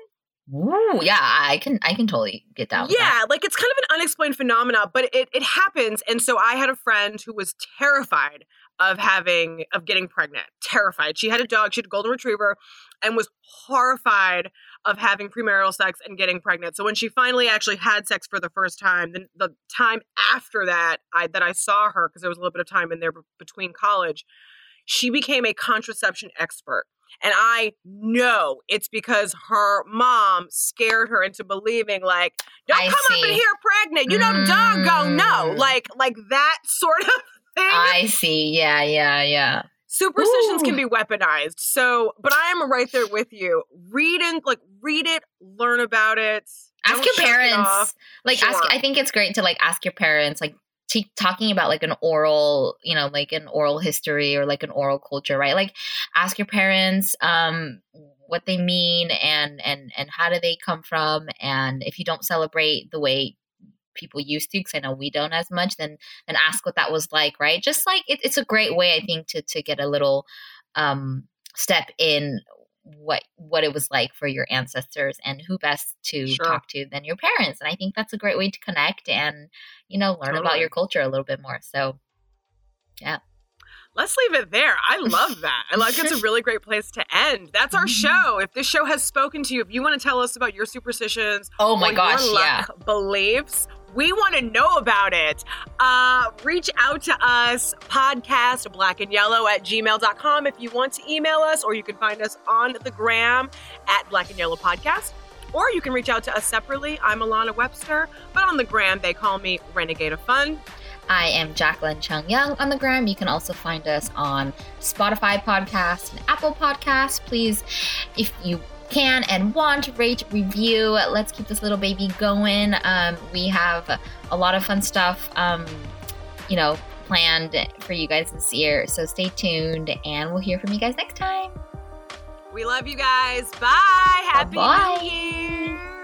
Speaker 1: Ooh, yeah i can i can totally get down with that.
Speaker 2: Yeah, like it's kind of an unexplained phenomenon, but it it happens. And so I had a friend who was terrified of having of getting pregnant. Terrified. She had a dog, she had a golden retriever, and was horrified of having premarital sex and getting pregnant. So when she finally actually had sex for the first time, then the time after that, I that I saw her because there was a little bit of time in there b- between college, she became a contraception expert. And I know it's because her mom scared her into believing, like, don't
Speaker 1: I
Speaker 2: come up in here pregnant. You know the dog go no.
Speaker 1: Mm.
Speaker 2: Like like that sort of (laughs) thing.
Speaker 1: I see. Yeah, yeah, yeah.
Speaker 2: Superstitions can be weaponized. So, but I am right there with you. Read and like read it, learn about it.
Speaker 1: Ask
Speaker 2: Don't
Speaker 1: your parents. Like, ask. I think it's great to like ask your parents. Like, t- talking about like an oral, you know, like an oral history or like an oral culture, right? Like, ask your parents um what they mean and and and how do they come from, and if you don't celebrate the way people used to because i know we don't as much then then ask what that was like right just like it, it's a great way i think to to get a little um step in what what it was like for your ancestors and who best to
Speaker 2: Sure.
Speaker 1: talk to than your parents and i think that's a great way to connect and you know learn about your culture a little bit more so yeah
Speaker 2: Let's leave it there. I love that. I like it's a (laughs) really great place to end. That's our
Speaker 1: Mhm.
Speaker 2: show. If this show has spoken to you, if you want to tell us about your superstitions,
Speaker 1: oh my
Speaker 2: or
Speaker 1: gosh
Speaker 2: your
Speaker 1: yeah
Speaker 2: beliefs, we want to know about it. Uh, reach out to us, podcast black and yellow at gmail.com if you want to email us, or you can find us on the gram at black and yellow podcast. Or you can reach out to us separately. I'm Alana Webster, but on the gram, they call me Renegade of Fun.
Speaker 1: I am Jacklyn Chung Young on the gram. You can also find us on Spotify podcast and Apple podcast. Please, if you can and want, rate, review. Let's keep this little baby going. Um, we have a lot of fun stuff, um, you know, planned for you guys this year. So stay tuned and we'll hear from you guys next time.
Speaker 2: We love you guys. Bye. Happy
Speaker 1: Bye-bye.
Speaker 2: New Year.